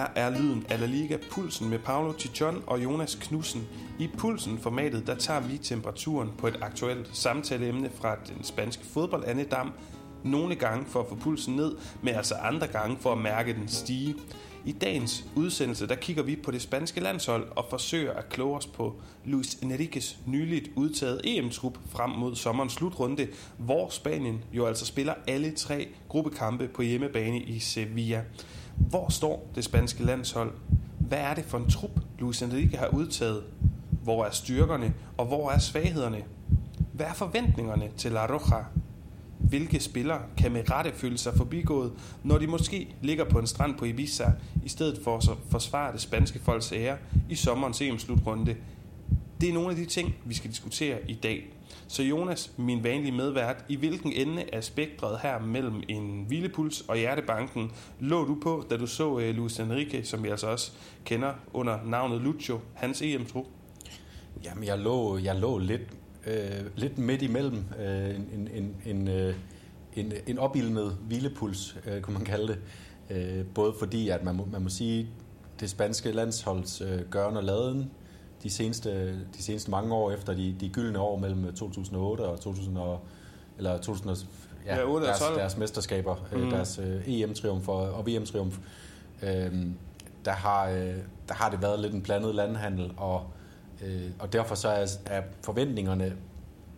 Her er lyden af La Liga Pulsen med Paolo Tichon og Jonas Knudsen. I Pulsen-formatet der tager vi temperaturen på et aktuelt samtaleemne fra den spanske fodboldandedam. Nogle gange for at få pulsen ned, men altså andre gange for at mærke den stige. I dagens udsendelse der kigger vi på det spanske landshold og forsøger at kloge os på Luis Enriques nyligt udtaget EM-trup frem mod sommerens slutrunde, hvor Spanien jo altså spiller alle tre gruppekampe på hjemmebane i Sevilla. Hvor står det spanske landshold? Hvad er det for en trup, Luis Enrique har udtaget? Hvor er styrkerne, og hvor er svaghederne? Hvad er forventningerne til La Roja? Hvilke spillere kan med rette føle sig forbigået, når de måske ligger på en strand på Ibiza, i stedet for at forsvare det spanske folks ære i sommerens EM-slutrunde? Det er nogle af de ting, vi skal diskutere i dag. Så Jonas, min vanlige medvært, i hvilken ende af spektret her mellem en hvilepuls og hjertebanken lå du på, da du så uh, Luis Enrique, som vi altså også kender under navnet Lucio, hans EM-trup? Jamen, jeg lå, jeg lå lidt, øh, lidt midt imellem øh, en, en, en, øh, en, en opildnet hvilepuls, øh, kunne man kalde det. Øh, både fordi, at man må, man må sige, det spanske landsholds øh, gørn og laden de seneste, de seneste mange år efter de, de gyldne år mellem 2008 og 2000 og, eller 2000 ja, ja, 8 deres, deres mesterskaber, øh, mm. deres uh, EM-triumf og, VM-triumf. Øhm, der, har, øh, der har det været lidt en blandet landhandel, og, øh, og derfor så er, er forventningerne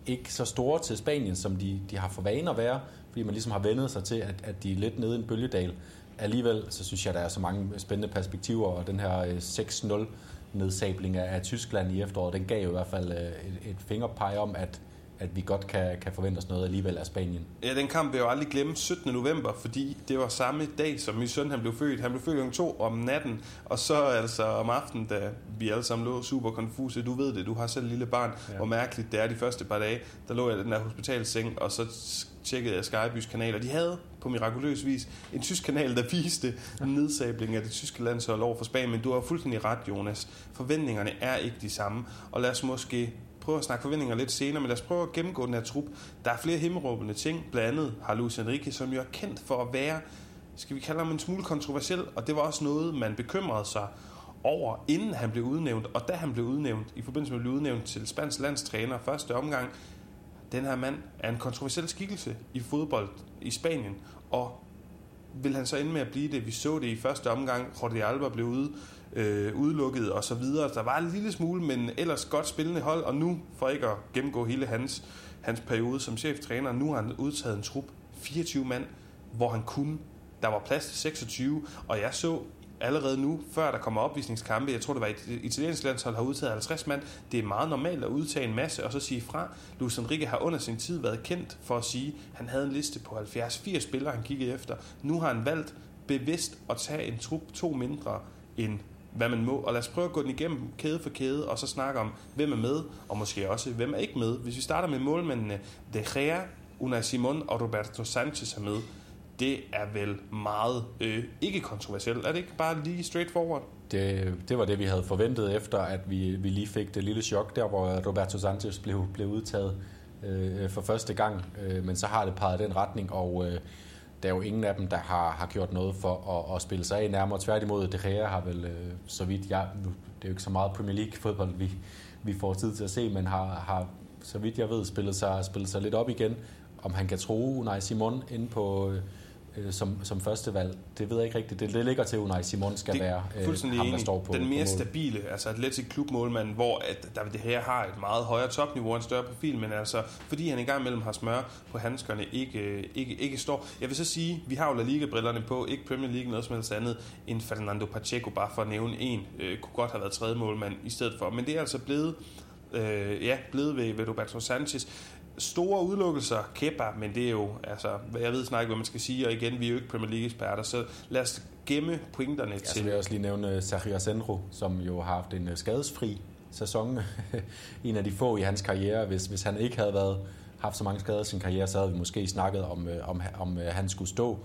ikke så store til Spanien, som de, de har for vane at være, fordi man ligesom har vendet sig til, at, at de er lidt nede i en bølgedal. Alligevel så synes jeg, der er så mange spændende perspektiver, og den her 6-0 nedsabling af, Tyskland i efteråret, den gav jo i hvert fald øh, et, et fingerpege om, at, at vi godt kan, kan forvente os noget alligevel af Spanien. Ja, den kamp vil jeg jo aldrig glemme 17. november, fordi det var samme dag, som min søn han blev født. Han blev født kl. 2 om natten, og så altså om aftenen, da vi alle sammen lå super konfuse. Du ved det, du har selv et lille barn, ja. hvor mærkeligt det er de første par dage. Der lå jeg i den der hospitalseng, og så tjekkede jeg Skybys kanal, og de havde på mirakuløs vis en tysk kanal, der viste nedsabling af det tyske landshold over for Spanien. Men du har fuldstændig ret, Jonas. Forventningerne er ikke de samme, og lad os måske prøve at snakke forventninger lidt senere, men lad os prøve at gennemgå den her trup. Der er flere himmelråbende ting, blandt andet har Luis Enrique, som jo er kendt for at være, skal vi kalde ham en smule kontroversiel, og det var også noget, man bekymrede sig over, inden han blev udnævnt, og da han blev udnævnt, i forbindelse med at blive udnævnt til spansk landstræner første omgang, den her mand er en kontroversiel skikkelse i fodbold i Spanien, og vil han så ende med at blive det? Vi så det i første omgang, Jordi Alba blev ude, øh, udelukket og så videre. Der var en lille smule, men ellers godt spillende hold, og nu, for ikke at gennemgå hele hans, hans periode som cheftræner, nu har han udtaget en trup, 24 mand, hvor han kunne der var plads til 26, og jeg så allerede nu, før der kommer opvisningskampe, jeg tror det var et italiensk landshold, har udtaget 50 mand. Det er meget normalt at udtage en masse og så sige fra. Luis Enrique har under sin tid været kendt for at sige, at han havde en liste på 70-80 spillere, han kiggede efter. Nu har han valgt bevidst at tage en trup to mindre end hvad man må, og lad os prøve at gå den igennem kæde for kæde, og så snakke om, hvem er med, og måske også, hvem er ikke med. Hvis vi starter med målmændene, De Gea, Unai Simon og Roberto Sanchez er med det er vel meget øh, ikke kontroversielt. Er det ikke bare lige straightforward? Det, det var det, vi havde forventet efter, at vi, vi lige fik det lille chok der, hvor Roberto Sanchez blev, blev udtaget øh, for første gang. Øh, men så har det peget den retning, og øh, der er jo ingen af dem, der har, har gjort noget for at, at spille sig af nærmere. Tværtimod, De Gea har vel, øh, så vidt jeg, nu, det er jo ikke så meget Premier League fodbold, vi, vi får tid til at se, men har, har så vidt jeg ved, spillet sig, spillet sig lidt op igen. Om han kan tro Unai Simon inde på... Øh, øh, som, som første valg. Det ved jeg ikke rigtigt. Det, det ligger til, Unai Simon skal det, være øh, ham, der står på Den mere på stabile, altså Atletic klubmålmand, hvor at David her har et meget højere topniveau og en større profil, men altså, fordi han engang imellem har smør på handskerne, ikke, ikke, ikke står. Jeg vil så sige, vi har jo La Liga-brillerne på, ikke Premier League, noget som helst andet, end Fernando Pacheco, bare for at nævne en, øh, kunne godt have været tredje målmand i stedet for. Men det er altså blevet øh, ja, blevet ved, ved Roberto Sanchez store udelukkelser, Kepa, men det er jo, altså, jeg ved snart ikke, hvad man skal sige, og igen, vi er jo ikke Premier League-eksperter, så lad os gemme pointerne ja, til... Så vil jeg også lige nævne øh, Sergio Asenro, som jo har haft en øh, skadesfri sæson, en af de få i hans karriere. Hvis, hvis han ikke havde været, haft så mange skader i sin karriere, så havde vi måske snakket om, øh, om, om han skulle stå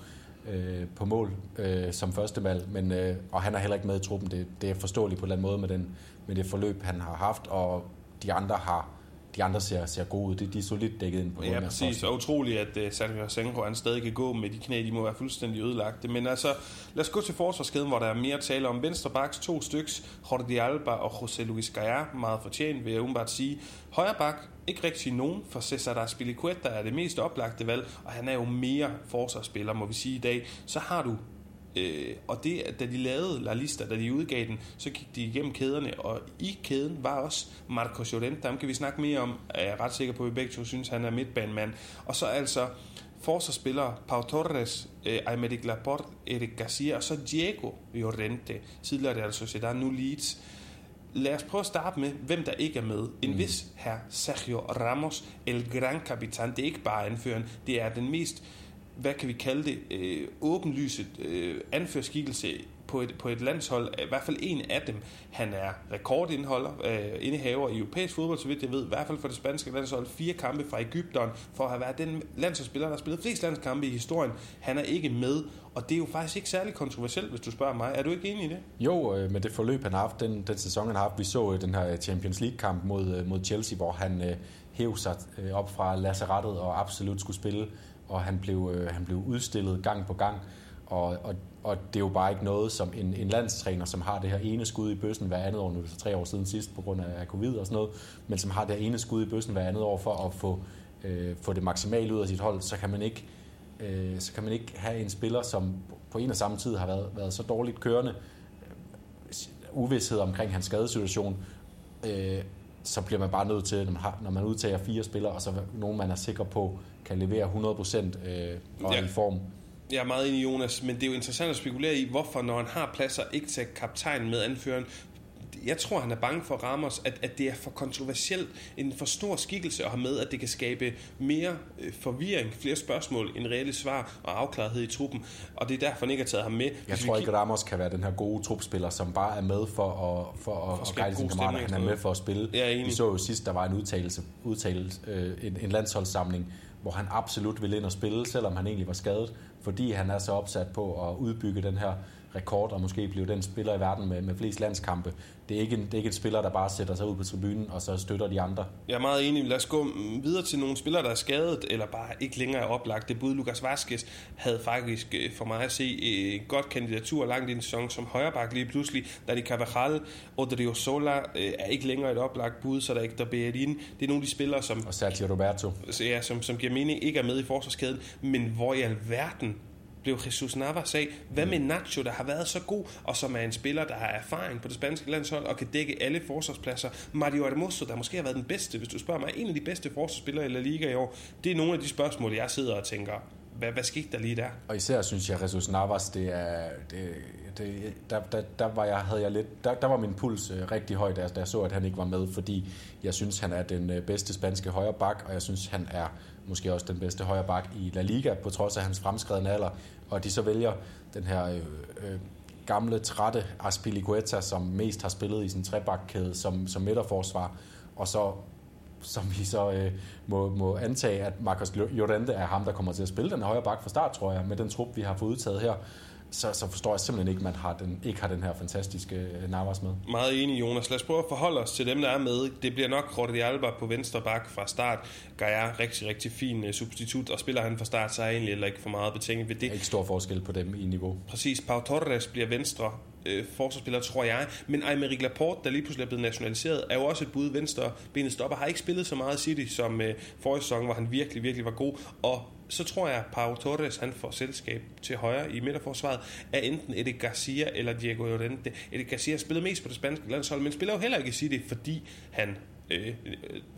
øh, på mål øh, som første valg, men, øh, og han er heller ikke med i truppen. Det, det er forståeligt på en eller anden måde med, den, med det forløb, han har haft, og de andre har de andre ser, ser gode ud. De, de er solidt dækket ind på Ja, præcis. Og utroligt, at uh, Sergio Senko han stadig kan gå med de knæ. De må være fuldstændig ødelagte. Men altså, lad os gå til forsvarskæden, hvor der er mere at tale om. Venstre baks, to styks. Jordi Alba og José Luis Gaia. Meget fortjent, vil jeg umiddelbart sige. Højre bak, ikke rigtig nogen, for Cesar Spilicueta er det mest oplagte valg, og han er jo mere forsvarsspiller, må vi sige i dag. Så har du Øh, og det, da de lavede La Lista, da de udgav den, så gik de igennem kæderne, og i kæden var også Marco Llorente. Dem kan vi snakke mere om, er jeg ret sikker på, at vi begge to synes, han er midtbanemand. Og så altså forsvarsspillere Pau Torres, øh, Aymeric Laporte, Eric Garcia, og så Diego Llorente, tidligere Real Sociedad, nu Leeds. Lad os prøve at starte med, hvem der ikke er med. En mm. vis her Sergio Ramos, El Gran Capitan. Det er ikke bare anføren, det er den mest hvad kan vi kalde det, øh, åbenlyse øh, anførskikkelse på et, på et landshold, i hvert fald en af dem, han er rekordindholder, øh, indehaver i europæisk fodbold, så vidt jeg ved, i hvert fald for det spanske landshold, fire kampe fra Ægypten, for at have været den landsholdsspiller, der har spillet flest landskampe i historien. Han er ikke med, og det er jo faktisk ikke særlig kontroversielt, hvis du spørger mig. Er du ikke enig i det? Jo, øh, men det forløb, han har haft, den, den sæson, han har haft, vi så øh, den her Champions League-kamp mod, øh, mod Chelsea, hvor han øh, hæv sig øh, op fra lasserettet og absolut skulle spille og han blev, øh, han blev udstillet gang på gang. Og, og, og det er jo bare ikke noget som en, en landstræner, som har det her ene skud i bøssen hver andet år, nu er det så tre år siden sidst på grund af covid og sådan noget, men som har det her ene skud i bøssen hver andet år for at få, øh, få det maksimale ud af sit hold, så kan man ikke, øh, så kan man ikke have en spiller, som på en og samme tid har været, været så dårligt kørende, øh, uvidshed omkring hans skadesituation, øh, så bliver man bare nødt til, når man, har, når man udtager fire spillere, og så nogen, man er sikker på, kan levere 100% øh, og ja. i form. Jeg er meget enig, Jonas, men det er jo interessant at spekulere i, hvorfor, når han har pladser, ikke til kaptajnen med anføreren, jeg tror, han er bange for Ramos, at, at det er for kontroversielt, en for stor skikkelse at have med, at det kan skabe mere øh, forvirring, flere spørgsmål end reelle svar og afklarethed i truppen. Og det er derfor, han ikke har taget ham med. Jeg tror ikke, at Ramos kan være den her gode trupspiller, som bare er med for at, for at, for at guide sine kammerater. Han er med for at spille. Ja, Vi så jo sidst, der var en udtalelse, udtalelse øh, en, en landsholdssamling, hvor han absolut ville ind og spille, selvom han egentlig var skadet, fordi han er så opsat på at udbygge den her rekord og måske blive den spiller i verden med, med flest landskampe. Det er, ikke en, det er ikke en spiller, der bare sætter sig ud på tribunen og så støtter de andre. Jeg er meget enig. Lad os gå videre til nogle spillere, der er skadet eller bare ikke længere er oplagt. Det bud Lukas Vazquez havde faktisk øh, for mig at se et godt kandidatur langt i en sæson som højreback lige pludselig. Dani Carvajal, Odrio Sola øh, er ikke længere et oplagt bud, så der er ikke der Bellerin. Det er nogle af de spillere, som... Og Sergio Roberto. Ja, som, som giver mening ikke er med i forsvarskæden. Men hvor i alverden blev Jesus Navas af. Hvad med Nacho, der har været så god, og som er en spiller, der har erfaring på det spanske landshold, og kan dække alle forsvarspladser. Mario Hermoso, der måske har været den bedste, hvis du spørger mig, en af de bedste forsvarsspillere i La Liga i år. Det er nogle af de spørgsmål, jeg sidder og tænker, hvad, hvad skete der lige der? Og især synes jeg, at Jesus Navas, det er, det, det, der, der, der, var jeg, havde jeg lidt, der, der var min puls øh, rigtig høj, da, da jeg så, at han ikke var med, fordi jeg synes, han er den øh, bedste spanske højre bak, og jeg synes, han er måske også den bedste højre bak i La Liga, på trods af hans fremskredende alder. Og de så vælger den her øh, øh, gamle, trætte Aspilicueta, som mest har spillet i sin trebakkæde som, som midterforsvar, og så som vi så øh, må, må antage, at Marcos Llorente er ham, der kommer til at spille den højre bak fra start, tror jeg, med den trup, vi har fået udtaget her så, så forstår jeg simpelthen ikke, at man har den, ikke har den her fantastiske øh, Navas med. Meget enig, Jonas. Lad os prøve at forholde os til dem, der er med. Det bliver nok Jordi Alba på venstre bak fra start. Gaia rigtig, rigtig fin uh, substitut, og spiller han fra start, så er jeg egentlig heller ikke for meget betænket ved det. Er ikke stor forskel på dem i niveau. Præcis. Pau Torres bliver venstre øh, forsvarsspiller, tror jeg. Men Aymeric Laporte, der lige pludselig er blevet nationaliseret, er jo også et bud venstre benet stopper. Har ikke spillet så meget City som øh, forrige sæson, hvor han virkelig, virkelig var god. Og så tror jeg, at Pau Torres han får selskab til højre i midterforsvaret af enten Eddie Garcia eller Diego Llorente. Eddie Garcia spiller mest på det spanske landshold, men spiller jo heller ikke i City, fordi han, øh, øh,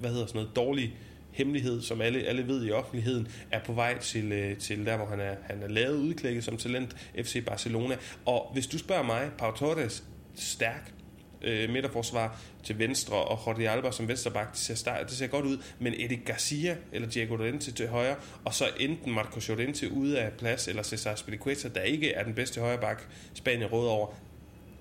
hvad hedder sådan noget, dårlig hemmelighed, som alle, alle ved i offentligheden, er på vej til, øh, til der, hvor han er, han er lavet udklækket som talent FC Barcelona. Og hvis du spørger mig, Pau Torres, stærk, øh, midterforsvar til venstre, og Jordi Alba som venstreback, det ser, start, det ser godt ud, men Eddie Garcia eller Diego Llorente til højre, og så enten Marco Llorente ude af plads, eller Cesar Spilicueta, der ikke er den bedste højreback, Spanien råd over,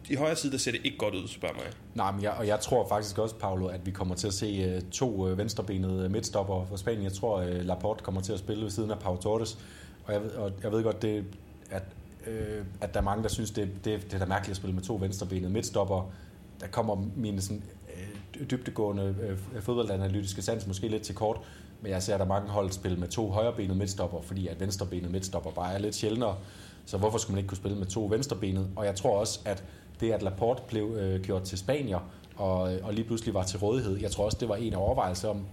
i højre side, der ser det ikke godt ud, spørger mig. Nej, men jeg, og jeg tror faktisk også, Paolo, at vi kommer til at se uh, to uh, venstrebenede midtstopper for Spanien. Jeg tror, uh, Laporte kommer til at spille ved siden af Pau Torres. Og jeg, og jeg ved godt, det, at, øh, at der er mange, der synes, det, det, det er da mærkeligt at spille med to venstrebenede midtstopper der kommer mine sådan, øh, dybtegående øh, fodboldanalytiske sans måske lidt til kort, men jeg ser, at der er mange hold spille med to højrebenede midtstopper, fordi at venstrebenede midtstopper bare er lidt sjældnere. Så hvorfor skulle man ikke kunne spille med to venstrebenede? Og jeg tror også, at det, at Laporte blev øh, gjort til Spanier, og, øh, og lige pludselig var til rådighed, jeg tror også, det var en af overvejelserne om,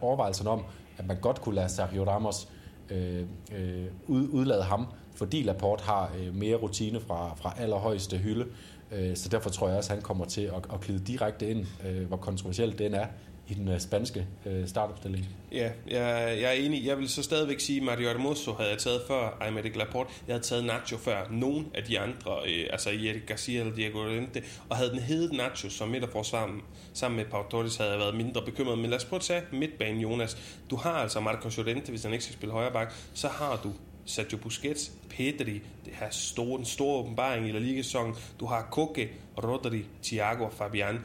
overvejelserne om at man godt kunne lade Sergio Ramos øh, øh, udlade ham, fordi Laporte har øh, mere rutine fra, fra allerhøjeste hylde. Øh, så derfor tror jeg også, at han kommer til at, glide direkte ind, øh, hvor kontroversielt den er, i den øh, spanske startopstilling. Ja, jeg, jeg er enig. Jeg vil så stadigvæk sige, at Mario Hermoso havde jeg taget før Aymeric Laporte. Jeg havde taget Nacho før nogen af de andre, øh, altså Erik Garcia eller Diego Llorente, og havde den heddet Nacho som midterforsvar sammen med Pau Torres, havde jeg været mindre bekymret. Men lad os prøve at tage midtbanen, Jonas. Du har altså Marcos Llorente, hvis han ikke skal spille højre bak, så har du Sergio Busquets, Pedri, det her store, den store åbenbaring i La Liga-sæsonen. Du har Koke, Rodri, Thiago og Fabian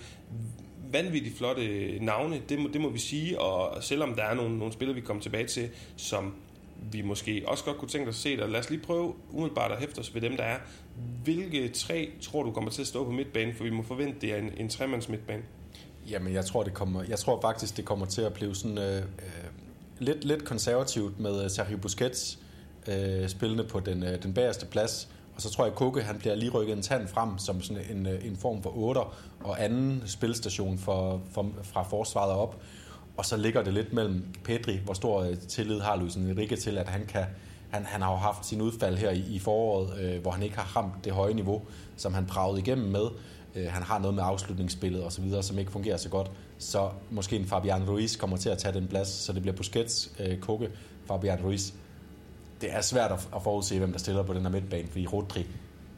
vanvittigt flotte øh, navne, det må, det må vi sige, og selvom der er nogle, nogle spillere, vi kommer tilbage til, som vi måske også godt kunne tænke os at se, der. lad os lige prøve umiddelbart at hæfte os ved dem, der er. Hvilke tre tror du kommer til at stå på midtbanen, for vi må forvente, det er en, en tremands midtbane? Jamen, jeg tror, det kommer, jeg tror faktisk, det kommer til at blive sådan øh, øh, lidt, lidt konservativt med øh, Sergio Busquets øh, spillende på den, øh, den bagerste plads, og så tror jeg, at Koke han bliver lige rykket en tand frem som sådan en, øh, en form for otter og anden spilstation for, for, fra forsvaret op. Og så ligger det lidt mellem Pedri, hvor stor øh, tillid har Luis Enrique til, at han kan han, han har jo haft sin udfald her i, i foråret, øh, hvor han ikke har ramt det høje niveau, som han pragede igennem med. Øh, han har noget med afslutningsspillet og så videre, som ikke fungerer så godt. Så måske en Fabian Ruiz kommer til at tage den plads, så det bliver Busquets, øh, Koke, Fabian Ruiz det er svært at, at forudse, hvem der stiller på den her midtbane, fordi Rodri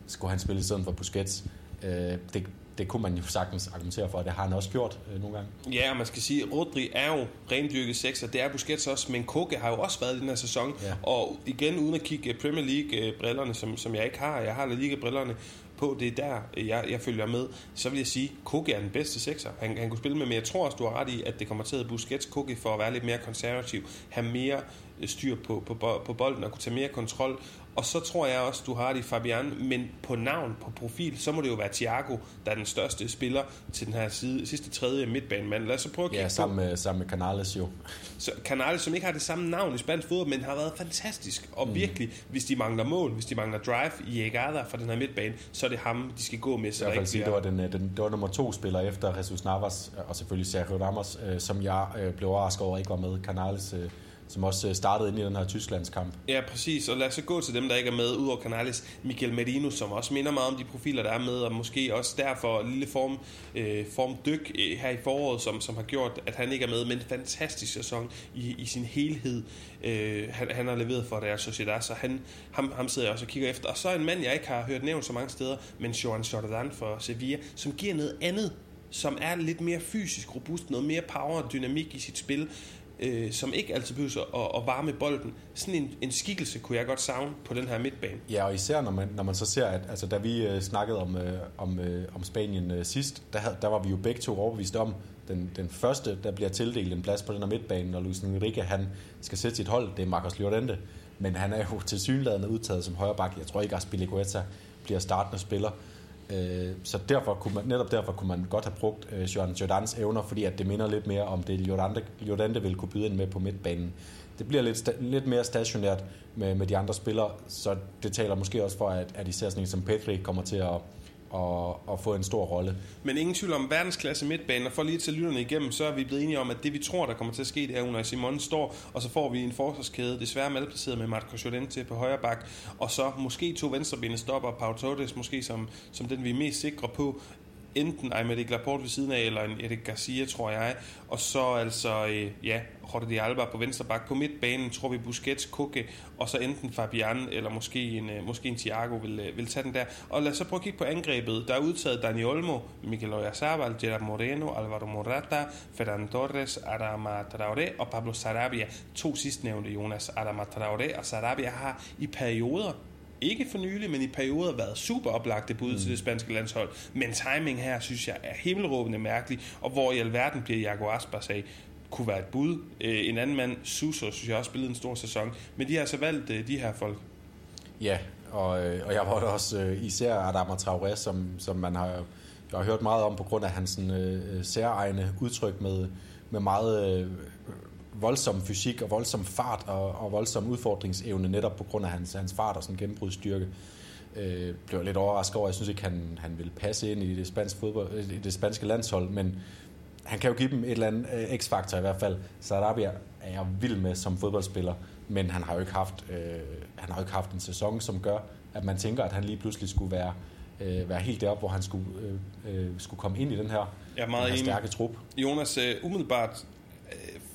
skulle han spille i stedet for Busquets. Øh, det, det kunne man jo sagtens argumentere for, og det har han også gjort øh, nogle gange. Ja, og man skal sige, at Rodri er jo rendyrket sekser, det er Busquets også, men Koke har jo også været i den her sæson, ja. og igen uden at kigge Premier League-brillerne, som, som jeg ikke har, jeg har La Liga-brillerne på, det er der, jeg, jeg følger med, så vil jeg sige, at Koke er den bedste sekser, han, han kunne spille med, men jeg tror også, du har ret i, at det kommer til at Busquets Koke for at være lidt mere konservativ, have mere styr på, på, på bolden og kunne tage mere kontrol. Og så tror jeg også, du har det i Fabian, men på navn, på profil, så må det jo være Thiago, der er den største spiller til den her side, sidste tredje midtbanemand. Lad os så prøve at kigge Ja, sammen med, sammen med Canales jo. Så Canales, som ikke har det samme navn i spansk fodbold, men har været fantastisk. Og mm. virkelig, hvis de mangler mål, hvis de mangler drive i Egada fra den her midtbane, så er det ham, de skal gå med. Så jeg vil sige, det var, den, den, det var nummer to spiller efter Jesus Navas, og selvfølgelig Sergio Ramos, øh, som jeg øh, blev overrasket over ikke var med. Canales øh, som også øh, startede ind i den her Tysklandskamp. Ja, præcis. Og lad os så gå til dem, der ikke er med, udover Canales. Michael Merino, som også minder meget om de profiler, der er med, og måske også derfor en lille form, øh, formdyk øh, her i foråret, som, som har gjort, at han ikke er med, men en fantastisk sæson i, i sin helhed. Øh, han, han har leveret for Real Sociedad, så han, ham, ham sidder jeg også og kigger efter. Og så en mand, jeg ikke har hørt nævnt så mange steder, men Joan Jordan for Sevilla, som giver noget andet som er lidt mere fysisk robust, noget mere power og dynamik i sit spil, øh, som ikke altid behøver at, at varme bolden. Sådan en, en skikkelse kunne jeg godt savne på den her midtbane. Ja, og især når man, når man så ser, at altså, da vi øh, snakkede om, øh, om, øh, om Spanien øh, sidst, der, der var vi jo begge to overbevist om, den, den første, der bliver tildelt en plads på den her midtbane, når Luis Enrique han skal sætte sit hold, det er Marcos Llorente. Men han er jo til synlædende udtaget som højre bak. Jeg tror ikke, at Aspilicueta bliver startende spiller. Øh, så derfor kunne man, netop derfor kunne man godt have brugt øh, Jordan Jordans evner, fordi at det minder lidt mere om det, Jordante, Jordante ville kunne byde ind med på midtbanen. Det bliver lidt, lidt mere stationært med, med de andre spillere, så det taler måske også for, at, at især sådan en som Petri kommer til at, og, og få en stor rolle. Men ingen tvivl om verdensklasse midtbane, og for lige til lytterne igennem, så er vi blevet enige om, at det vi tror, der kommer til at ske, det er, at Unai Simon står, og så får vi en forsvarskæde, desværre malplaceret med Marco Llorente på højre bak, og så måske to venstrebenede stopper, Pau Torres måske som, som den, vi er mest sikre på, enten Aymeric Laporte ved siden af, eller en Erik Garcia, tror jeg. Og så altså, øh, ja, Jordi Alba på venstre bak. På midtbanen tror vi Busquets, Koke, og så enten Fabian, eller måske en, øh, måske en Thiago vil, øh, vil tage den der. Og lad os så prøve at kigge på angrebet. Der er udtaget Dani Olmo, Mikel Oyarzabal, Gerard Moreno, Alvaro Morata, Ferran Torres, Adama Traoré og Pablo Sarabia. To sidstnævnte, Jonas. Adama Traoré og Sarabia har i perioder ikke for nylig, men i perioder været super oplagte bud mm. til det spanske landshold. Men timing her, synes jeg, er himmelråbende mærkelig, og hvor i alverden bliver Jago Aspas af, kunne være et bud. Øh, en anden mand, Suso, synes jeg også spillede en stor sæson. Men de har altså valgt øh, de her folk. Ja, og, øh, og jeg var også især Adama Traoré, som, som man har jeg har hørt meget om på grund af hans sådan, øh, særegne udtryk med, med meget øh, voldsom fysik og voldsom fart og, og voldsom udfordringsevne netop på grund af hans, hans fart og sådan gennembrudstyrke. Øh, blev lidt overrasket over, jeg synes ikke, han, han ville passe ind i det, spanske fodbold, i det spanske landshold, men han kan jo give dem et eller andet øh, x-faktor i hvert fald. Sarabia er jeg vild med som fodboldspiller, men han har jo ikke haft, øh, han har jo ikke haft en sæson, som gør, at man tænker, at han lige pludselig skulle være, øh, være helt deroppe, hvor han skulle, øh, øh, skulle komme ind i den her, er meget den her stærke trup. Jonas, øh, umiddelbart,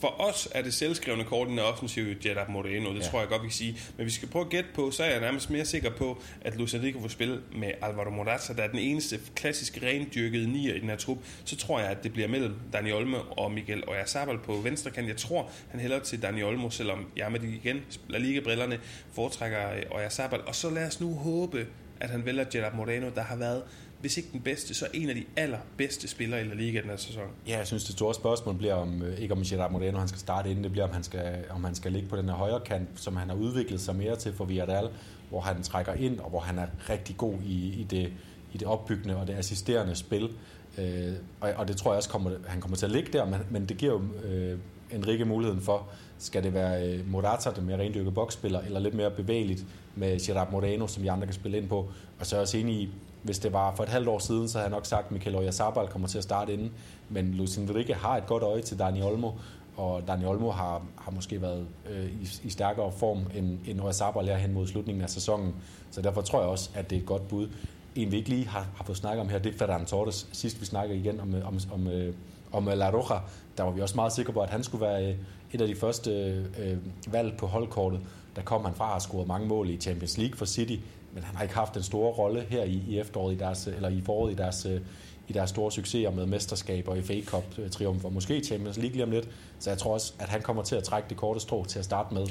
for os er det selvskrevne kort den offensive Jeddah Moreno, det Ja. tror jeg godt, vi kan sige. Men vi skal prøve at gætte på, så er jeg nærmest mere sikker på, at Luis Enrique får spille med Alvaro Morata, der er den eneste klassisk rendyrkede nier i den her trup. Så tror jeg, at det bliver mellem Dani Olmo og Miguel Oyarzabal på venstre kant. Jeg tror, han hælder til Dani Olmo, selvom jeg med de igen La Liga-brillerne foretrækker Oyarzabal. Og så lad os nu håbe, at han vælger Jeddah Moreno, der har været hvis ikke den bedste, så en af de allerbedste spillere i La Liga den her sæson. Ja, jeg synes, det store spørgsmål bliver om, øh, ikke om Gerard Moreno han skal starte inden, det bliver om han skal, om han skal ligge på den her højre kant, som han har udviklet sig mere til for Villarreal, hvor han trækker ind, og hvor han er rigtig god i, i, det, i det opbyggende og det assisterende spil. Øh, og, og det tror jeg også, kommer, han kommer til at ligge der, men, men det giver jo øh, Enrique muligheden for, skal det være øh, Morata, den mere rendyrket boksspiller, eller lidt mere bevægeligt med Gerard Moreno, som de andre kan spille ind på. Og så er jeg også enig i, hvis det var for et halvt år siden, så havde jeg nok sagt, at Mikel Oyarzabal kommer til at starte inden. Men Luis Enrique har et godt øje til Dani Olmo, og Dani Olmo har, har måske været øh, i, i stærkere form end, end Oyarzabal er hen mod slutningen af sæsonen. Så derfor tror jeg også, at det er et godt bud. En vi ikke lige har, har fået snakket om her, det er Ferran Torres. Sidst vi snakkede igen om, om, om, øh, om La Roja, der var vi også meget sikre på, at han skulle være øh, et af de første øh, øh valg på holdkortet. Der kom han fra at have scoret mange mål i Champions League for City, men han har ikke haft den store rolle her i, i efteråret i deres, eller i foråret i deres, øh, i deres store succeser med mesterskaber og FA Cup triumf triumfer, måske Champions League lige om lidt. Så jeg tror også, at han kommer til at trække det korte strå til at starte med.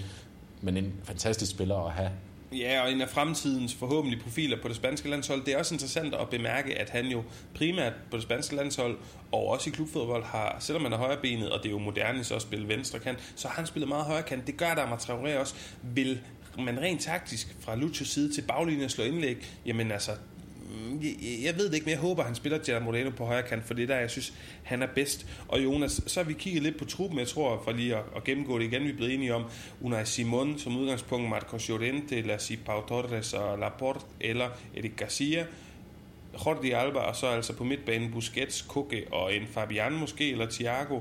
Men en fantastisk spiller at have. Ja, og en af fremtidens forhåbentlig profiler på det spanske landshold. Det er også interessant at bemærke, at han jo primært på det spanske landshold, og også i klubfodbold, har, selvom han er højrebenet, og det er jo moderne så at spille venstre kant, så har han spillet meget højre kant. Det gør, der Traoré også vil man rent taktisk fra Lucios side til baglinjen slå indlæg, jamen altså, mm, jeg, ved det ikke, men jeg håber, at han spiller Gerard Moreno på højre kant, for det er der, jeg synes, han er bedst. Og Jonas, så har vi kigget lidt på truppen, jeg tror, for lige at, at gennemgå det igen, vi er blevet enige om, Unai Simon som udgangspunkt, Marcos Llorente, Lassi Pau Torres og Laporte, eller Eric Garcia, Jordi Alba, og så altså på midtbanen Busquets, Koke og en Fabian måske, eller Thiago.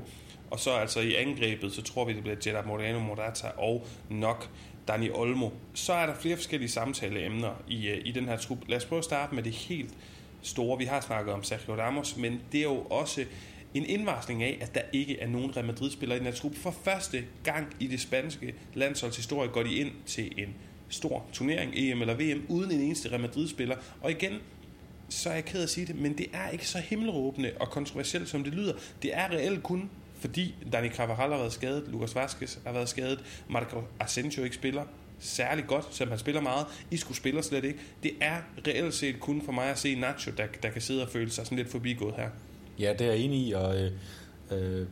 Og så altså i angrebet, så tror vi, det bliver Gerard Moreno, Morata og nok Dani Olmo. Så er der flere forskellige samtaleemner i, øh, i den her trup. Lad os prøve at starte med det helt store. Vi har snakket om Sergio Ramos, men det er jo også en indvarsling af, at der ikke er nogen Real Madrid-spillere i den her trup. For første gang i det spanske landsholds historie går de ind til en stor turnering, EM eller VM, uden en eneste Real Madrid-spiller. Og igen, så er jeg ked af at sige det, men det er ikke så himmelråbende og kontroversielt, som det lyder. Det er reelt kun fordi Dani Carvajal har været skadet, Lucas Vazquez har været skadet, Marco Asensio ikke spiller særlig godt, selvom han spiller meget. I skulle spiller slet ikke. Det er reelt set kun for mig at se Nacho, der, der kan sidde og føle sig sådan lidt forbigået her. Ja, det er jeg enig i, og øh, øh,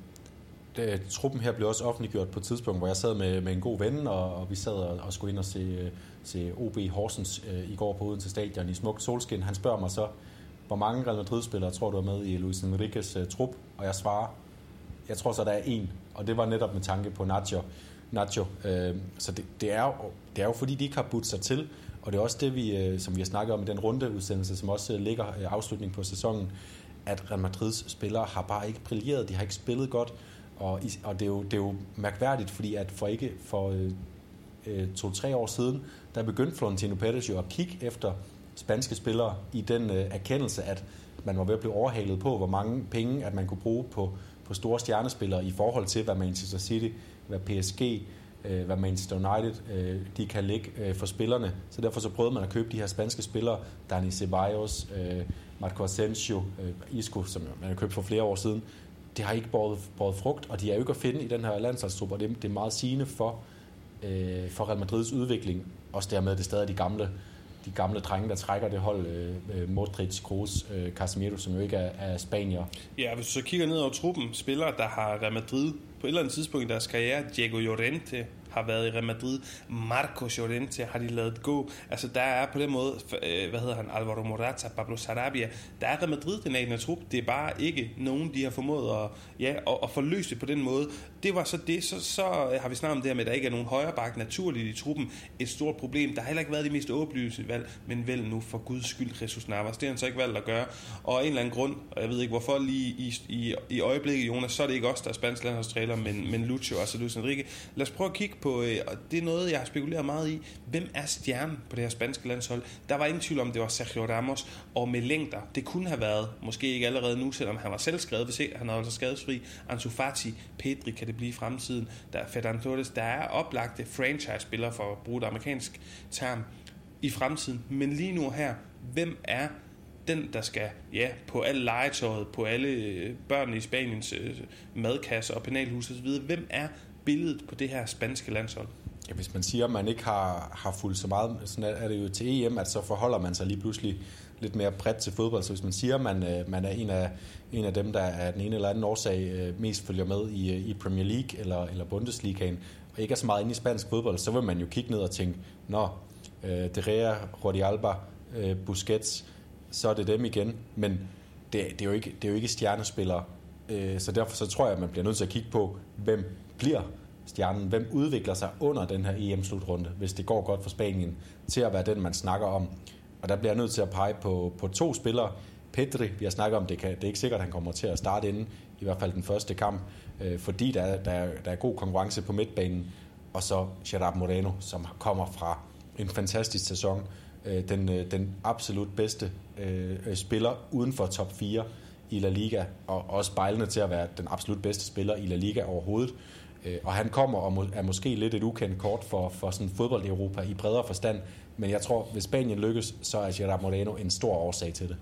det, truppen her blev også offentliggjort på et tidspunkt, hvor jeg sad med, med en god ven, og, og vi sad og, og skulle ind og se, øh, se OB Horsens øh, i går på Odense Stadion i smukt solskin. Han spørger mig så, hvor mange Real Madrid-spillere tror du er med i Luis Enriquez øh, trup? Og jeg svarer, jeg tror så, der er en, og det var netop med tanke på Nacho. Nacho. Øh, så det, det, er jo, det er jo fordi, de ikke har budt sig til, og det er også det, vi, øh, som vi har snakket om i den rundeudsendelse, som også øh, ligger øh, afslutning på sæsonen, at Real Madrids spillere har bare ikke brilleret, de har ikke spillet godt, og, og det, er jo, det er jo mærkværdigt, fordi at for ikke for øh, øh, to-tre år siden, der begyndte Florentino Pérez jo at kigge efter spanske spillere i den øh, erkendelse, at man var ved at blive overhalet på, hvor mange penge at man kunne bruge på, på store stjernespillere i forhold til, hvad Manchester City, hvad PSG, øh, hvad Manchester United, øh, de kan lægge øh, for spillerne. Så derfor så prøvede man at købe de her spanske spillere, Dani Ceballos, øh, Marco Asensio, øh, Isco, som man har købt for flere år siden. Det har ikke båret, båret frugt, og de er jo ikke at finde i den her landsholdstrup, og det, det er meget sigende for, øh, for Real Madrids udvikling. Også dermed, det stadig de gamle, de gamle drenge, der trækker det hold, øh, øh, Modric, Kroos, øh, Casemiro, som jo ikke er, er spanier. Ja, hvis du så kigger ned over truppen, spillere, der har Real Madrid på et eller andet tidspunkt i deres karriere, Diego Llorente har været i Real Madrid. Marco Llorente har de lavet gå. Altså der er på den måde, øh, hvad hedder han, Alvaro Morata, Pablo Sarabia, der er Real Madrid den af trup. Det er bare ikke nogen, de har formået at, ja, at, at forløse på den måde. Det var så det, så, så øh, har vi snakket om det her med, at der ikke er nogen højre bak naturligt i truppen. Et stort problem. Der har heller ikke været de mest åbenlyse valg, men vel nu for guds skyld Jesus Navas. Det har han så ikke valgt at gøre. Og af en eller anden grund, og jeg ved ikke hvorfor lige i, i, i øjeblikket, Jonas, så er det ikke os, der er spansk landsholdstræner, men, men Lucio, altså Luis Enrique. Lad os prøve at kigge på, øh, og det er noget, jeg har spekuleret meget i. Hvem er stjernen på det her spanske landshold? Der var ingen tvivl om, det var Sergio Ramos, og med længder. Det kunne have været, måske ikke allerede nu, selvom han var selv skrevet, hvis han er altså skadesfri. Ansu Fati, Pedri kan det blive i fremtiden. Der er Ferdinand Torres, der er oplagte franchise-spillere, for at bruge det amerikansk term, i fremtiden. Men lige nu her, hvem er den, der skal ja, på alle legetøjet, på alle øh, børnene i Spaniens øh, madkasse og penalhus osv., hvem er billedet på det her spanske landshold? Ja, hvis man siger, at man ikke har, har fulgt så meget, sådan er det jo til EM, at så forholder man sig lige pludselig lidt mere bredt til fodbold. Så hvis man siger, at man, øh, man er en af, en af dem, der er den ene eller anden årsag øh, mest følger med i, øh, i Premier League eller, eller Bundesligaen, og ikke er så meget inde i spansk fodbold, så vil man jo kigge ned og tænke, nå, øh, De Rea, Jordi Alba, Busquets, så er det dem igen. Men det, det, er, jo ikke, det er jo ikke stjernespillere. Øh, så derfor så tror jeg, at man bliver nødt til at kigge på, hvem bliver stjernen, hvem udvikler sig under den her EM-slutrunde, hvis det går godt for Spanien, til at være den, man snakker om. Og der bliver jeg nødt til at pege på, på to spillere. Pedri, vi har snakket om, det, kan, det er ikke sikkert, at han kommer til at starte inden, i hvert fald den første kamp, øh, fordi der, der, er, der er god konkurrence på midtbanen. Og så Gerard Moreno, som kommer fra en fantastisk sæson, øh, den, øh, den absolut bedste øh, øh spiller uden for top 4 i La Liga, og også spejlende til at være den absolut bedste spiller i La Liga overhovedet. Øh, og han kommer og er måske lidt et ukendt kort for, for sådan fodbold i Europa i bredere forstand, men jeg tror, hvis Spanien lykkes, så er Gerard Moreno en stor årsag til det.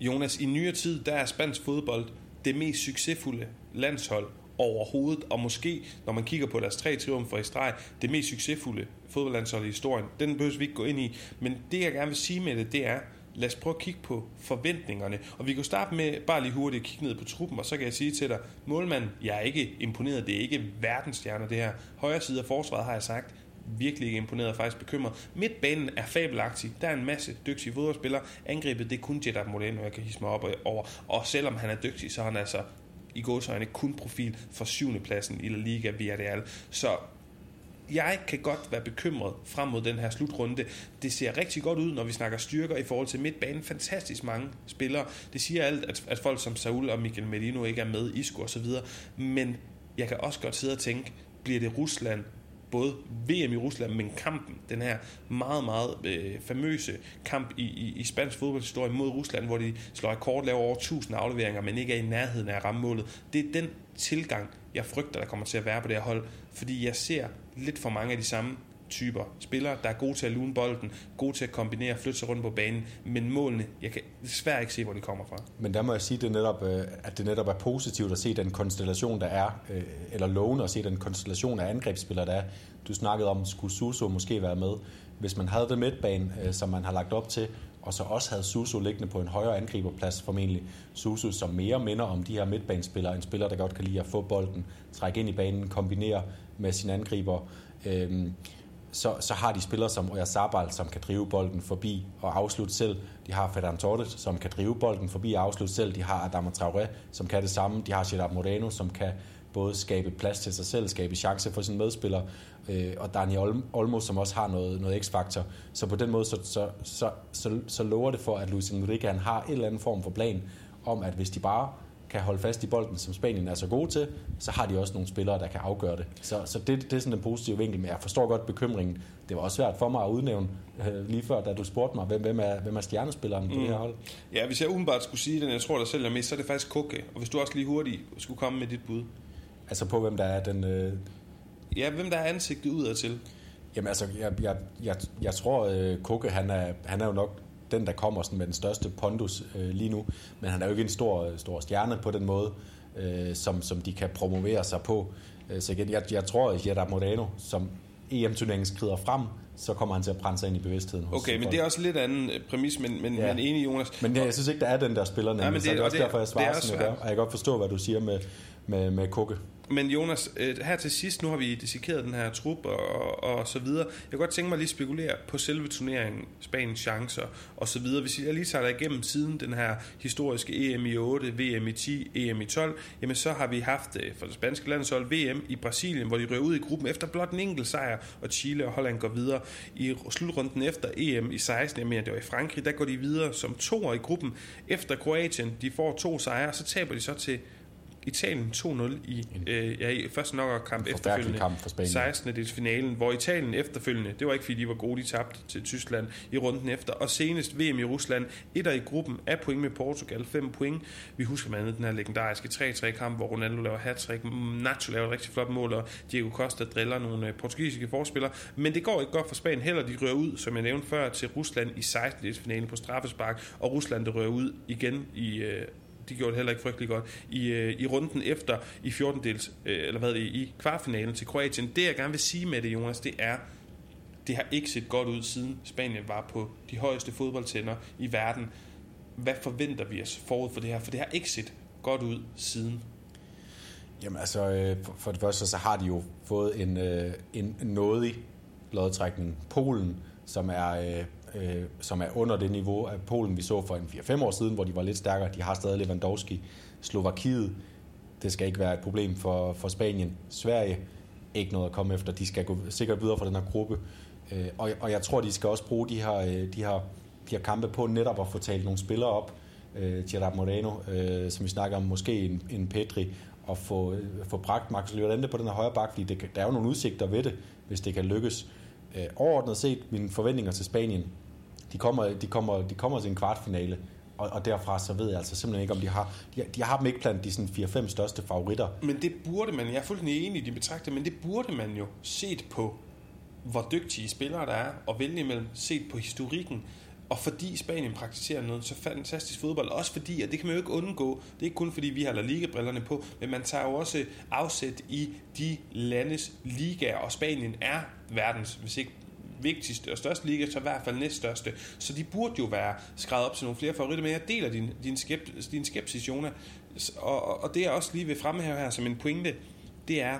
Jonas, i nyere tid, der er spansk fodbold det mest succesfulde landshold overhovedet, og måske, når man kigger på deres tre triumfer i streg, det mest succesfulde fodboldlandshold i historien. Den behøver vi ikke gå ind i, men det jeg gerne vil sige med det, det er, lad os prøve at kigge på forventningerne. Og vi kan starte med bare lige hurtigt at kigge ned på truppen, og så kan jeg sige til dig, målmand, jeg er ikke imponeret, det er ikke verdensstjerner det her. Højre side af forsvaret har jeg sagt, virkelig ikke imponeret og faktisk bekymret. Midtbanen er fabelagtig. Der er en masse dygtige fodboldspillere. Angrebet, det er kun Jeddah Moreno, jeg kan hisse mig op over. Og selvom han er dygtig, så er han altså i gåsøjne kun profil for syvende pladsen i La Liga Villarreal. Så jeg kan godt være bekymret frem mod den her slutrunde. Det ser rigtig godt ud, når vi snakker styrker i forhold til midtbanen. Fantastisk mange spillere. Det siger alt, at, at folk som Saul og Miguel Medino ikke er med, Isco osv. Men jeg kan også godt sidde og tænke, bliver det Rusland, både VM i Rusland, men kampen, den her meget, meget øh, famøse kamp i, i, i spansk fodboldhistorie mod Rusland, hvor de slår rekord, laver over 1000 afleveringer, men ikke er i nærheden af rammemålet. Det er den tilgang, jeg frygter, der kommer til at være på det her hold, fordi jeg ser lidt for mange af de samme typer spillere, der er gode til at lune bolden, gode til at kombinere, flytte sig rundt på banen, men målene, jeg kan desværre ikke se, hvor de kommer fra. Men der må jeg sige, det netop, øh, at det netop er positivt at se den konstellation, der er, øh, eller lovende at se den konstellation af angrebsspillere, der er. Du snakkede om, skulle Suso måske være med. Hvis man havde det midtbane, øh, som man har lagt op til, og så også havde Suso liggende på en højere angriberplads formentlig. Suso, som mere minder om de her midtbanespillere, en spiller, der godt kan lide at få bolden, trække ind i banen, kombinere med sin angriber. Øhm, så, så har de spillere som Oyarzabal, som kan drive bolden forbi og afslutte selv. De har Ferran Torres, som kan drive bolden forbi og afslutte selv. De har Adama Traoré, som kan det samme. De har Gerard Moreno, som kan både skabe plads til sig selv, skabe chance for sine medspillere, øh, og Daniel Olmo, som også har noget, noget x-faktor. Så på den måde, så, så, så, så, så lover det for, at Luis Enrique han har en eller anden form for plan om, at hvis de bare kan holde fast i bolden, som Spanien er så gode til, så har de også nogle spillere, der kan afgøre det. Så, så det, det er sådan en positiv vinkel, men jeg forstår godt bekymringen. Det var også svært for mig at udnævne øh, lige før, da du spurgte mig, hvem, hvem, er, hvem er stjernespilleren mm. på det her hold? Ja, hvis jeg umiddelbart skulle sige den, jeg tror, der sælger mest, så er det faktisk Kukke. Og hvis du også lige hurtigt skulle komme med dit bud. Altså på, hvem der er den... Øh... Ja, hvem der er ansigtet udad til. Jamen altså, jeg, jeg, jeg, jeg tror, øh, Kukke, han er, han er jo nok den, der kommer sådan med den største pondus øh, lige nu. Men han er jo ikke en stor, stor stjerne på den måde, øh, som, som de kan promovere sig på. Øh, så igen, jeg, jeg tror, at Gerard Moreno, som EM-turneringen skrider frem, så kommer han til at brænde sig ind i bevidstheden. Hos okay, men folk. det er også lidt anden øh, præmis, men, men, ja. men enig, Jonas. Men jeg, jeg synes ikke, der er den der spiller, nemlig, ja, men det, så det er også det, derfor, jeg svarer, som jeg gør. Og jeg kan godt forstå, hvad du siger med, med, med Kukke. Men Jonas, øh, her til sidst, nu har vi dissekeret den her trup og, og så videre. Jeg kunne godt tænke mig lige at spekulere på selve turneringen, Spaniens chancer og så videre. Hvis jeg lige tager dig igennem siden den her historiske EM i 8, VM i 10, EM i 12, jamen så har vi haft øh, for det spanske landshold VM i Brasilien, hvor de rører ud i gruppen efter blot en enkelt sejr, og Chile og Holland går videre. I slutrunden efter EM i 16, jeg mener det var i Frankrig, der går de videre som toer i gruppen. Efter Kroatien, de får to sejre, så taber de så til Italien 2-0 i, øh, ja, i første nok kamp efterfølgende. kamp for Spanien. 16. dels finalen, hvor Italien efterfølgende, det var ikke fordi de var gode, de tabte til Tyskland i runden efter, og senest VM i Rusland, etter i gruppen af point med Portugal, 5 point. Vi husker blandt andet den her legendariske 3-3 kamp, hvor Ronaldo laver hat-trick, Nacho laver et rigtig flot mål, og Diego Costa driller nogle øh, portugisiske forspillere, men det går ikke godt for Spanien heller, de rører ud, som jeg nævnte før, til Rusland i 16. dels finalen på straffespark, og Rusland der rører ud igen i øh, de gjorde det heller ikke frygtelig godt i, øh, i runden efter i 14 dels, øh, eller hvad det i kvartfinalen til Kroatien. Det jeg gerne vil sige med det, Jonas, det er, det har ikke set godt ud siden Spanien var på de højeste fodboldtænder i verden. Hvad forventer vi os forud for det her? For det har ikke set godt ud siden. Jamen altså, øh, for det første så har de jo fået en, øh, en nådig lodtrækning. Polen, som er øh, øh, som er under det niveau af Polen, vi så for en 4-5 år siden, hvor de var lidt stærkere. De har stadig Lewandowski. Slovakiet, det skal ikke være et problem for, for Spanien. Sverige, ikke noget at komme efter. De skal gå sikkert videre fra den her gruppe. Øh, og, og jeg tror, de skal også bruge de her, øh, de her, de her kampe på netop at få talt nogle spillere op. Øh, Gerard Moreno, øh, som vi snakker om, måske en, en Petri, og få, øh, få bragt Max Llorente på den her højre bak, fordi det, der er jo nogle udsigter ved det, hvis det kan lykkes. Øh, overordnet set, mine forventninger til Spanien, de kommer, de kommer, de kommer til en kvartfinale, og, og derfra så ved jeg altså simpelthen ikke, om de har... De, de har dem ikke blandt de 4-5 største favoritter. Men det burde man, jeg er fuldstændig enig i de betragtning, men det burde man jo set på, hvor dygtige spillere der er, og vælge imellem, set på historikken, og fordi Spanien praktiserer noget så fantastisk fodbold, også fordi, og det kan man jo ikke undgå, det er ikke kun fordi vi har La Liga-brillerne på, men man tager jo også afsæt i de landes ligaer, og Spanien er verdens, hvis ikke vigtigste og største liga, så i hvert fald næststørste. Så de burde jo være skrevet op til nogle flere favoritter, men jeg deler din, din, skepsis, din skepsis, Jonas. Og, og det jeg også lige vil fremhæve her som en pointe, det er,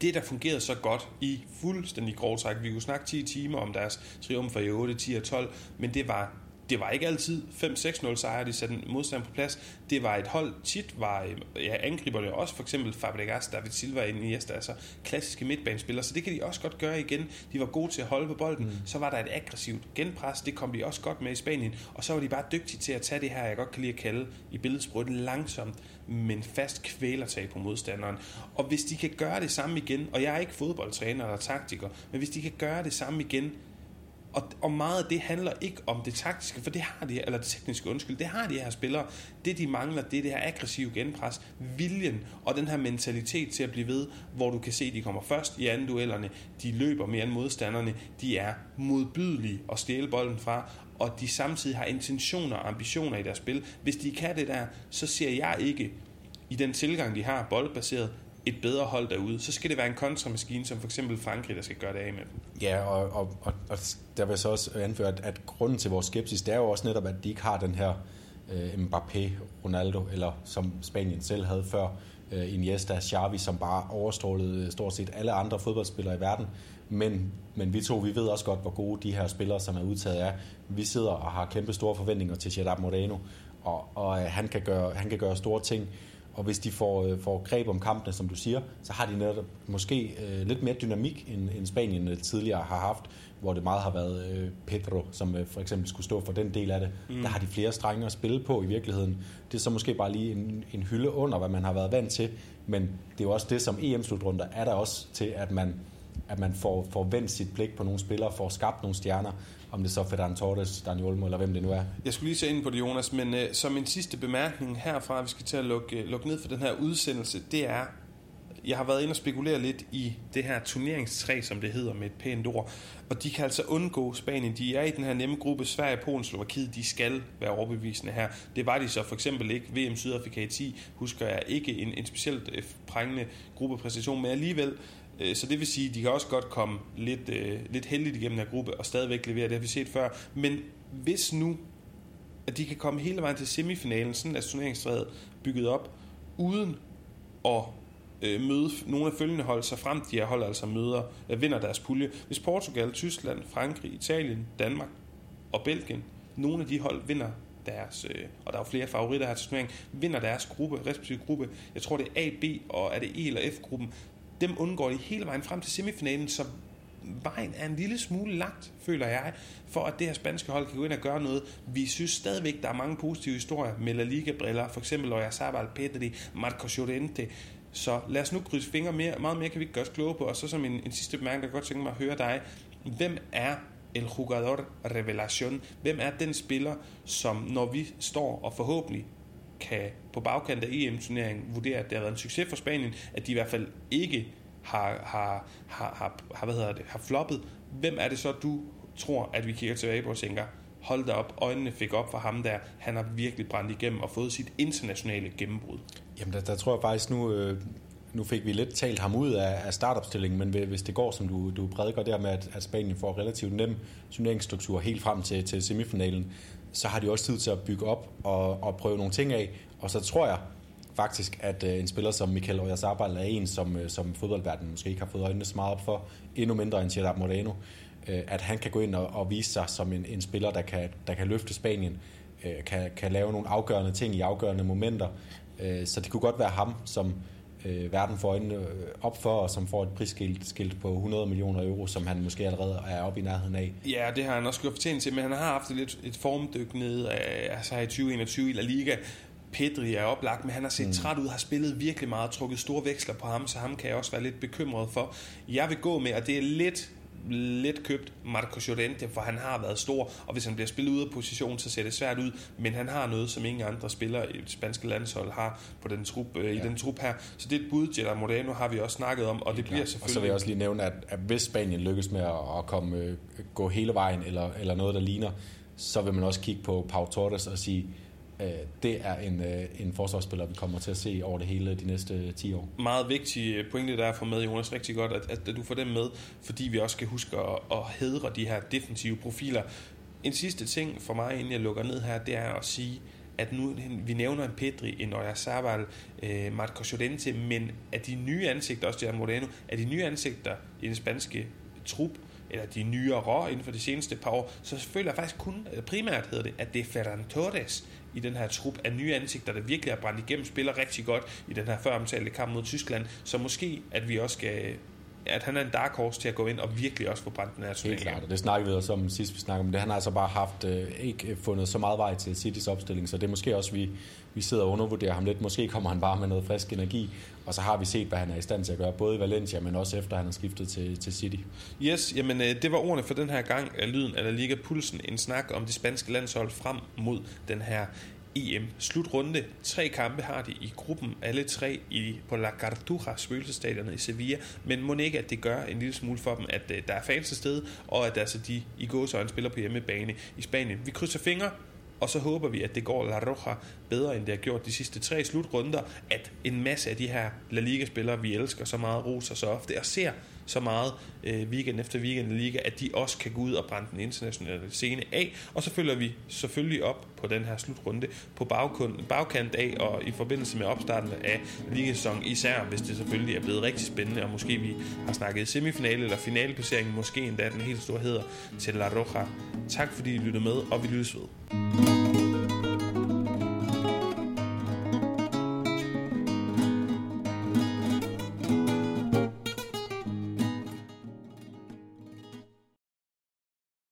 det, der fungerede så godt i fuldstændig grov træk, vi kunne snakke 10 timer om deres triumfer i 8, 10 og 12, men det var det var ikke altid 5-6-0 sejre, de satte modstand på plads. Det var et hold, tit var ja, angriberne også, for eksempel Fabregas, David Silva, Iniesta, altså klassiske midtbanespillere, så det kan de også godt gøre igen. De var gode til at holde på bolden. Mm. Så var der et aggressivt genpres, det kom de også godt med i Spanien, og så var de bare dygtige til at tage det her, jeg godt kan lide at kalde i billedsprøjt langsomt, men fast kvælertag på modstanderen. Og hvis de kan gøre det samme igen, og jeg er ikke fodboldtræner eller taktiker, men hvis de kan gøre det samme igen, og, og meget af det handler ikke om det taktiske, for det har de, eller det tekniske undskyld, det har de her spillere. Det de mangler, det er det her aggressive genpres, viljen og den her mentalitet til at blive ved, hvor du kan se, de kommer først i anden duellerne, de løber mere end modstanderne, de er modbydelige og stjæle bolden fra, og de samtidig har intentioner og ambitioner i deres spil. Hvis de kan det der, så ser jeg ikke i den tilgang, de har, boldbaseret, et bedre hold derude, så skal det være en kontramaskine, som for eksempel Frankrig, der skal gøre det af med dem. Ja, og, og, og, og der vil jeg så også anføre, at, at grunden til vores skepsis, det er jo også netop, at de ikke har den her øh, Mbappé, Ronaldo, eller som Spanien selv havde før, øh, Iniesta, Xavi, som bare overstrålede øh, stort set alle andre fodboldspillere i verden. Men, men vi to, vi ved også godt, hvor gode de her spillere, som er udtaget er. Vi sidder og har kæmpe store forventninger til Gerard Moreno, og, og øh, han, kan gøre, han kan gøre store ting. Og hvis de får, øh, får greb om kampene, som du siger, så har de netop måske øh, lidt mere dynamik, end, end Spanien øh, tidligere har haft, hvor det meget har været øh, Pedro, som øh, for eksempel skulle stå for den del af det. Mm. Der har de flere strenge at spille på i virkeligheden. Det er så måske bare lige en, en hylde under, hvad man har været vant til, men det er jo også det, som EM-slutrunder er der også til, at man, at man får, får vendt sit blik på nogle spillere, får skabt nogle stjerner, om det så er Ferran Torres, Daniel Olmo eller hvem det nu er. Jeg skulle lige se ind på det, Jonas, men øh, som en sidste bemærkning herfra, vi skal til at lukke, øh, lukke ned for den her udsendelse, det er, jeg har været inde og spekulere lidt i det her turneringstræ, som det hedder med et pænt ord, og de kan altså undgå Spanien. De er i den her nemme gruppe, Sverige, Polen, Slovakiet, de skal være overbevisende her. Det var de så for eksempel ikke. VM Sydafrika i 10, husker jeg ikke en, en specielt øh, prængende gruppepræstation, men alligevel Øh, så det vil sige, at de kan også godt komme lidt, øh, lidt heldigt igennem den her gruppe og stadigvæk levere, det har vi set før. Men hvis nu, at de kan komme hele vejen til semifinalen, sådan er turneringstræet bygget op, uden at øh, møde nogle af følgende hold, så frem de her hold altså møder, øh, vinder deres pulje. Hvis Portugal, Tyskland, Frankrig, Italien, Danmark og Belgien, nogle af de hold vinder deres, øh, og der er jo flere favoritter her til turneringen, vinder deres gruppe, respektive gruppe. Jeg tror, det er A, B og er det E eller F-gruppen. Dem undgår de hele vejen frem til semifinalen, så vejen er en lille smule lagt, føler jeg, for at det her spanske hold kan gå ind og gøre noget. Vi synes stadigvæk, der er mange positive historier med La Liga-briller, for eksempel Oyarzabal, Pedri, Marco Llorente, så lad os nu krydse fingre mere, meget mere kan vi ikke gøre os kloge på. Og så som en, en sidste bemærkning, der godt tænke mig at høre dig. Hvem er el jugador revelación? Hvem er den spiller, som når vi står og forhåbentlig kan på bagkant af EM-turneringen vurdere, at det har været en succes for Spanien, at de i hvert fald ikke har, har, har, har, har, hvad hedder det, har floppet. Hvem er det så, du tror, at vi kigger tilbage på og tænker, hold da op, øjnene fik op for ham der. Han har virkelig brændt igennem og fået sit internationale gennembrud. Jamen, der, der tror jeg faktisk nu, øh, nu fik vi lidt talt ham ud af, af startopstillingen, men hvis det går, som du, du prædiker der med, at, at Spanien får relativt nem turneringsstruktur helt frem til, til semifinalen, så har de også tid til at bygge op og, og prøve nogle ting af. Og så tror jeg faktisk, at øh, en spiller som Michael Oyarzabal er en, som, øh, som fodboldverdenen måske ikke har fået øjnene så meget op for, endnu mindre end Gerard Moreno, øh, at han kan gå ind og, og vise sig som en, en spiller, der kan, der kan løfte Spanien, øh, kan, kan lave nogle afgørende ting i afgørende momenter. Øh, så det kunne godt være ham, som øh, verden får øjnene øh, op for, og som får et prisskilt skilt på 100 millioner euro, som han måske allerede er oppe i nærheden af. Ja, det har han også gjort fortjent til, men han har haft et, lidt, et formdyk ned altså her i 2021 i La Liga. Pedri er oplagt, men han har set mm. træt ud, har spillet virkelig meget, trukket store veksler på ham, så ham kan jeg også være lidt bekymret for. Jeg vil gå med, og det er lidt let købt Marco Llorente, for han har været stor, og hvis han bliver spillet ud af position, så ser det svært ud, men han har noget, som ingen andre spillere i det spanske landshold har på den trup, øh, ja. i den trup her. Så det er et bud, Gerard Moreno har vi også snakket om, og det bliver selvfølgelig... Og så vil jeg også lige nævne, at, at hvis Spanien lykkes med at komme, øh, gå hele vejen, eller, eller noget, der ligner, så vil man også kigge på Pau Torres og sige, Øh, det er en, øh, en forsvarsspiller, vi kommer til at se over det hele de næste 10 år. Meget vigtig øh, pointe, der er for med, Jonas. Rigtig godt, at, at du får dem med, fordi vi også skal huske at, at hedre de her defensive profiler. En sidste ting for mig, inden jeg lukker ned her, det er at sige, at nu vi nævner en Pedri, en Oyarzabal, eh, Marco Llorente, men at de nye ansigter, også der Moreno, er de nye ansigter i den spanske trup, eller de nyere inden for de seneste par år, så føler jeg faktisk kun, primært hedder det, at det er Ferran Torres, i den her trup af nye ansigter, der virkelig er brændt igennem, spiller rigtig godt i den her før omtalte kamp mod Tyskland. Så måske, at vi også skal at han er en dark horse til at gå ind og virkelig også få brændt den her turnering. Helt klart, og det snakkede vi også om sidst, vi snakkede om det. Han har altså bare haft øh, ikke fundet så meget vej til Citys opstilling, så det er måske også, vi, vi sidder og undervurderer ham lidt. Måske kommer han bare med noget frisk energi, og så har vi set, hvad han er i stand til at gøre, både i Valencia, men også efter han har skiftet til, til City. Yes, jamen øh, det var ordene for den her gang af Lyden af La Liga Pulsen, en snak om det spanske landshold frem mod den her EM-slutrunde. Tre kampe har de i gruppen, alle tre i, på La Cartuja, spøgelsestadionet i Sevilla, men må ikke, at det gør en lille smule for dem, at øh, der er fans til stede, og at altså, de i gåsøjne spiller på hjemmebane i Spanien. Vi krydser fingre, og så håber vi, at det går La Roja bedre, end det har gjort de sidste tre slutrunder, at en masse af de her La Liga-spillere, vi elsker så meget, roser så ofte, og ser så meget øh, weekend efter weekend i liga, at de også kan gå ud og brænde den internationale scene af. Og så følger vi selvfølgelig op på den her slutrunde på bagkant, bagkant af og i forbindelse med opstarten af ligasæsonen, især hvis det selvfølgelig er blevet rigtig spændende, og måske vi har snakket semifinale eller finaleplaceringen, måske endda den helt store hedder til La Roja. Tak fordi I lyttede med, og vi lyttes ved.